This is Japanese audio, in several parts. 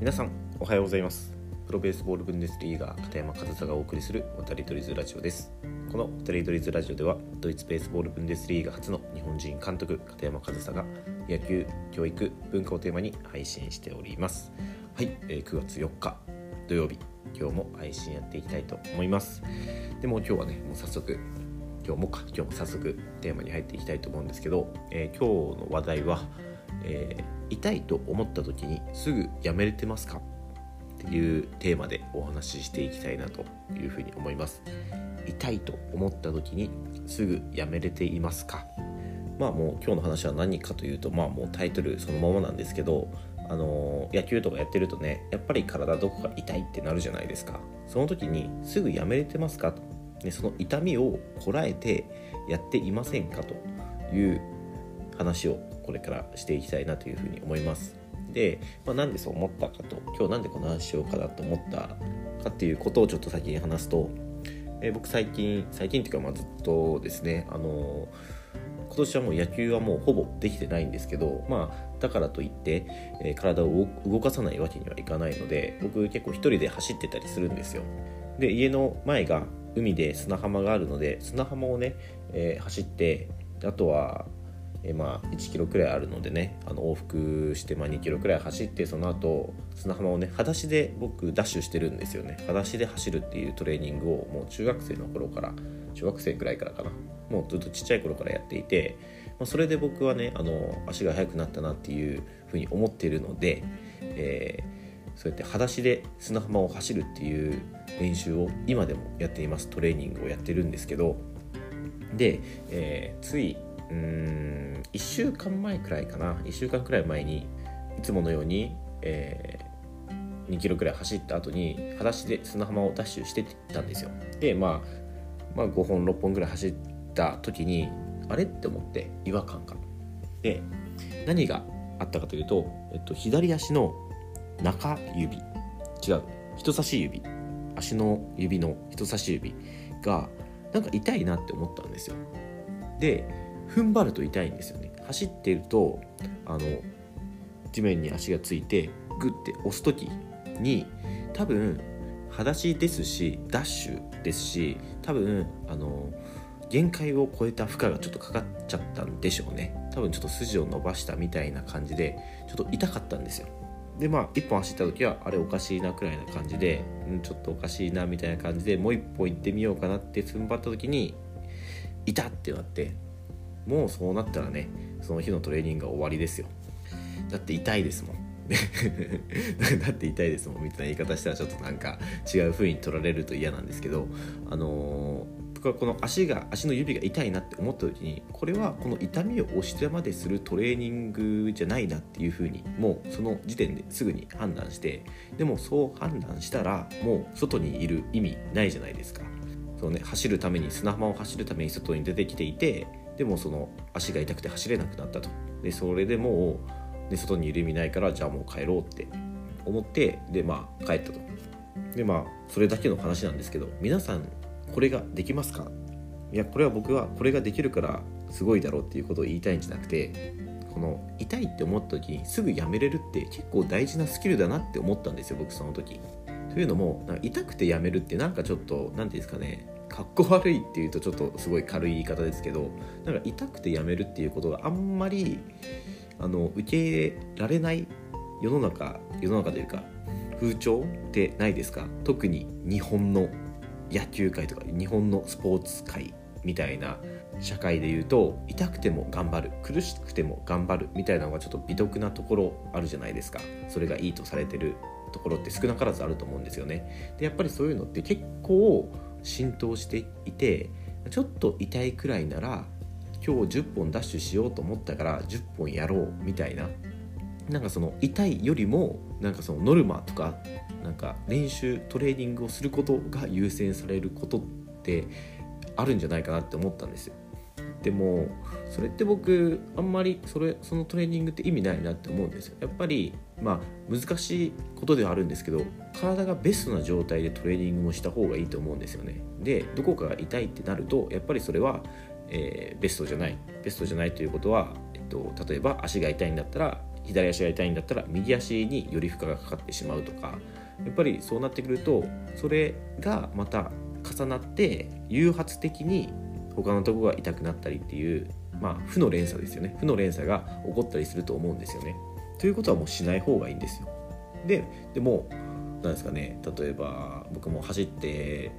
皆さんおはようございます。プロベースボールブンデスリーガー片山和沙がお送りする渡り鳥ズラジオです。この渡り鳥ズラジオではドイツベースボールブンデスリーガ初の日本人監督片山和沙が野球教育文化をテーマに配信しております。はい、えー、9月4日土曜日今日も配信やっていきたいと思います。でも今日はねもう早速今日もか今日も早速テーマに入っていきたいと思うんですけど、えー、今日の話題は、えー痛いと思った時にすぐやめれてますか？っていうテーマでお話ししていきたいなというふうに思います。痛いと思った時にすぐやめれていますか？まあもう今日の話は何かというとまあもうタイトルそのままなんですけどあの野球とかやってるとねやっぱり体どこか痛いってなるじゃないですか。その時にすぐやめれてますか？と、ね、その痛みをこらえてやっていませんか？という話をこれからしていきたいなというふうに思います。で、まあ、なんでそう思ったかと今日なんでこの話しようかなと思ったかっていうことをちょっと先に話すと、えー、僕最近最近っていうかまあずっとですねあの今年はもう野球はもうほぼできてないんですけどまあだからといって、えー、体を動かさないわけにはいかないので僕結構一人で走ってたりするんですよで家の前が海で砂浜があるので砂浜をね、えー、走ってあとはえまあ、1キロくらいあるのでねあの往復して、まあ、2キロくらい走ってその後砂浜をね裸足で僕ダッシュしてるんですよね。裸足で走るっていうトレーニングをもう中学生の頃から中学生くらいからかな。もうずっとちっちゃい頃からやっていて、まあ、それで僕はねあの足が速くなったなっていうふうに思っているので、えー、そうやって裸足で砂浜を走るっていう練習を今でもやっています。トレーニングをやってるんですけど。で、えー、ついうーん1週間前くらいかな。1週間くらい前にいつものように、えー、2キロくらい走った後に裸足で砂浜をダッシュしてたんですよ。で、まあ、まあ5本6本くらい走った時にあれって思って違和感がで何があったかというと、えっと、左足の中指。違う人差し指。足の指の人差し指がなんか痛いなって思ったんですよ。で踏ん張ると痛いんですよね。走っているとあの地面に足がついてグッて押す時に多分裸足ですしダッシュですし多分あの限界を超えた負荷がちょっとかかっちゃったんでしょうね。多分ちょっと筋を伸ばしたみたいな感じでちょっと痛かったんですよ。でまあ1本走った時はあれおかしいなくらいな感じで、うん、ちょっとおかしいなみたいな感じでもう1本行ってみようかなって踏ん張った時にいたってなってもうそうなったらねその日のトレーニングが終わりですよ。だって痛いですもん。だって痛いですもんみたいな言い方したらちょっとなんか違う風に取られると嫌なんですけどあのー、僕はこの足が足の指が痛いなって思った時にこれはこの痛みを押してまでするトレーニングじゃないなっていう風にもうその時点ですぐに判断してでもそう判断したらもう外にいる意味ないじゃないですか。そうね走るために砂浜を走るために外に出てきていてでもその足が痛くて走れなくなったと。でそれでもう、ね、外にいる意味ないからじゃあもう帰ろうって思ってでまあ帰ったと。でまあそれだけの話なんですけど皆さんこれができますか？いやこれは僕はこれができるからすごいだろうっていうことを言いたいんじゃなくてこの痛いって思った時にすぐやめれるって結構大事なスキルだなって思ったんですよ僕その時。というのも痛くてやめるってなんかちょっと何て言うんですかねかっこ悪いっていうとちょっとすごい軽い言い方ですけどなんか痛くてやめるっていうことがあんまりあの受け入れられない世の中世の中というか風潮ってないですか？特に日本の野球界とか日本のスポーツ界みたいな社会でいうと痛くても頑張る苦しくても頑張るみたいなのがちょっと美徳なところあるじゃないですか。それがいいとされてるところって少なからずあると思うんですよね。でやっぱりそういうのって結構浸透していてちょっと痛いくらいなら今日10本ダッシュしようと思ったから10本やろうみたいな。なんかその痛いよりもなんかそのノルマとかなんか練習トレーニングをすることが優先されることってあるんじゃないかなって思ったんですよ。でもそれって僕あんまりそれそのトレーニングって意味ないなって思うんですよ。やっぱりまあ難しいことではあるんですけど体がベストな状態でトレーニングもした方がいいと思うんですよね。でどこかが痛いってなるとやっぱりそれは、えー、ベストじゃない。ベストじゃないということは、えっと、例えば足が痛いんだったら左足が痛いんだったら右足により負荷がかかってしまうとかやっぱりそうなってくるとそれがまた重なって誘発的に他のとこが痛くなったりっていうまあ負の連鎖ですよね。負の連鎖が起こったりすると思うんですよね。ということはもうしない方がいいんですよ。ででも何ですかね。例えば僕も走って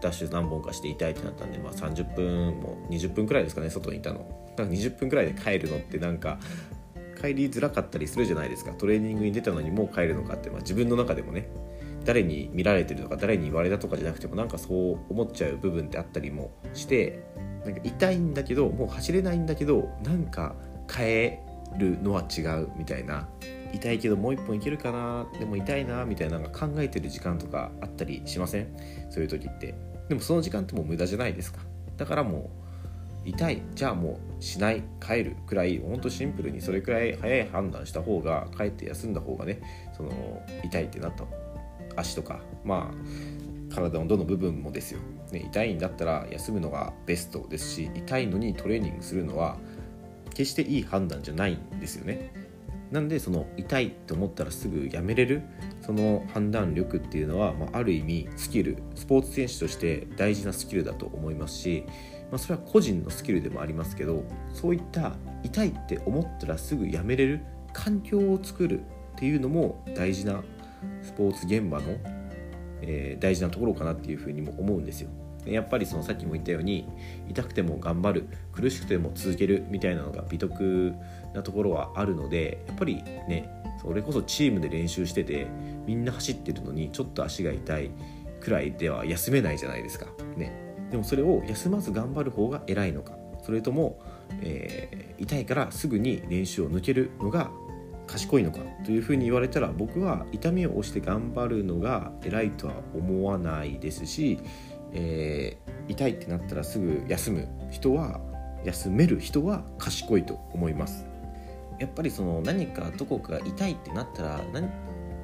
ダッシュ何本かして痛いってなったんで、まあ、30分も20分くらいですかね外にいたの。だか20分くらいで帰るのってなんか帰りづらかったりするじゃないですか。トレーニングに出たのにもう帰るのかって、まあ、自分の中でもね。誰に見られてるとか誰に言われたとかじゃなくてもなんかそう思っちゃう部分ってあったりもしてなんか痛いんだけどもう走れないんだけどなんか帰るのは違うみたいな。痛いけどもう一本いけるかな？でも痛いなみたいなのが考えてる時間とかあったりしません？そういう時って。でもその時間ってもう無駄じゃないですか。だからもう痛い。じゃあもうしない。帰るくらい。ほんとシンプルにそれくらい早い判断した方が帰って休んだ方がねその痛いってなった。足とかまあ体のどの部分もですよ、ね、痛いんだったら休むのがベストですし痛いのにトレーニングするのは決していい判断じゃないんですよね。なんでその痛いと思ったらすぐやめれるその判断力っていうのは、まあ、ある意味スキルスポーツ選手として大事なスキルだと思いますし、まあ、それは個人のスキルでもありますけどそういった痛いって思ったらすぐやめれる環境を作るっていうのも大事なスポーツ現場の、えー、大事なところかなっていうふうにも思うんですよ。やっぱりそのさっきも言ったように痛くても頑張る苦しくても続けるみたいなのが美徳なところはあるのでやっぱりねそれこそチームで練習しててみんな走ってるのにちょっと足が痛いくらいでは休めないじゃないですか。ね、でもそれを休まず頑張る方が偉いのかそれとも、えー、痛いからすぐに練習を抜けるのが賢いのかというふうに言われたら僕は痛みを押して頑張るのが偉いとは思わないですしえー、痛いってなったらすぐ休む人は休める人は賢いと思います。やっぱりその何かどこか痛いってなったら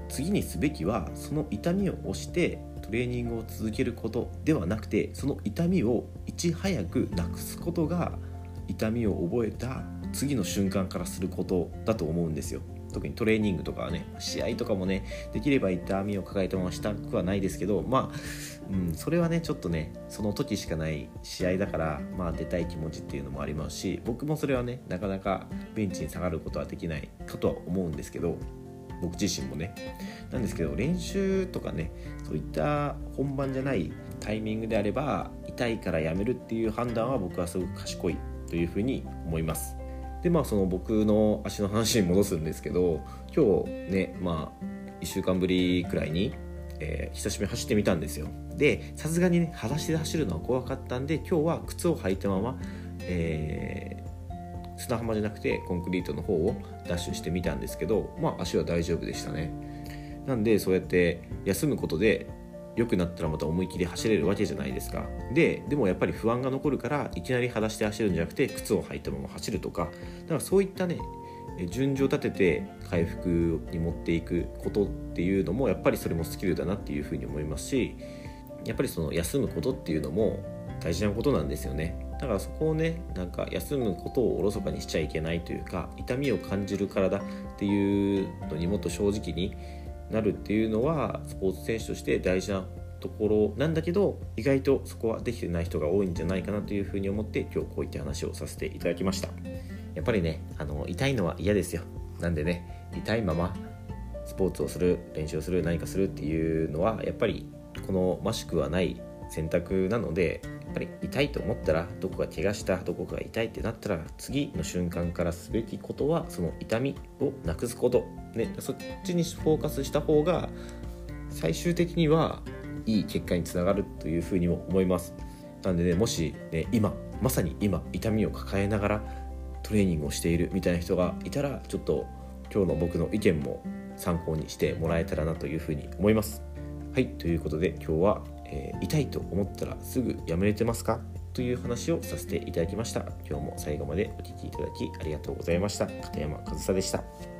次にすべきはその痛みを押してトレーニングを続けることではなくてその痛みをいち早くなくすことが痛みを覚えた次の瞬間からすることだと思うんですよ。特にトレーニングとかはね試合とかもねできれば痛みを抱えたまましたくはないですけどまあ、うん、それはねちょっとねその時しかない試合だからまあ出たい気持ちっていうのもありますし僕もそれはねなかなかベンチに下がることはできないかとは思うんですけど僕自身もね。なんですけど練習とかねそういった本番じゃないタイミングであれば痛いからやめるっていう判断は僕はすごく賢いというふうに思います。でまあその僕の足の話に戻すんですけど今日ねまあ1週間ぶりくらいに、えー、久しぶりに走ってみたんですよ。でさすがにね裸足で走るのは怖かったんで今日は靴を履いたまま、えー、砂浜じゃなくてコンクリートの方をダッシュしてみたんですけどまあ足は大丈夫でしたね。なんでそうやって休むことで良くなったらまた思い切り走れるわけじゃないですか。ででもやっぱり不安が残るからいきなり裸足で走るんじゃなくて靴を履いたまま走るとか。だからそういったね順序立てて回復に持っていくことっていうのもやっぱりそれもスキルだなっていうふうに思いますしやっぱりその休むことっていうのも大事なことなんですよね。だからそこをねなんか休むことをおろそかにしちゃいけないというか痛みを感じる体っていうのにもっと正直になるっていうのはスポーツ選手として大事なところなんだけど意外とそこはできてない人が多いんじゃないかなというふうに思って今日こういった話をさせていただきました。やっぱりねあの痛いのは嫌ですよ。なんでね痛いままスポーツをする練習をする何かするっていうのはやっぱりこのましくはない選択なのでやっぱり痛いと思ったらどこか怪我したどこかが痛いってなったら次の瞬間からすべきことはその痛みをなくすこと。ね、そっちにフォーカスした方が最終的にはいい結果につながるというふうにも思います。なんでねもしね今まさに今痛みを抱えながらトレーニングをしているみたいな人がいたらちょっと今日の僕の意見も参考にしてもらえたらなというふうに思います。はいということで今日は、えー、痛いと思ったらすぐやめれてますか？という話をさせていただきました。今日も最後までお聴きいただきありがとうございました。片山和沙でした。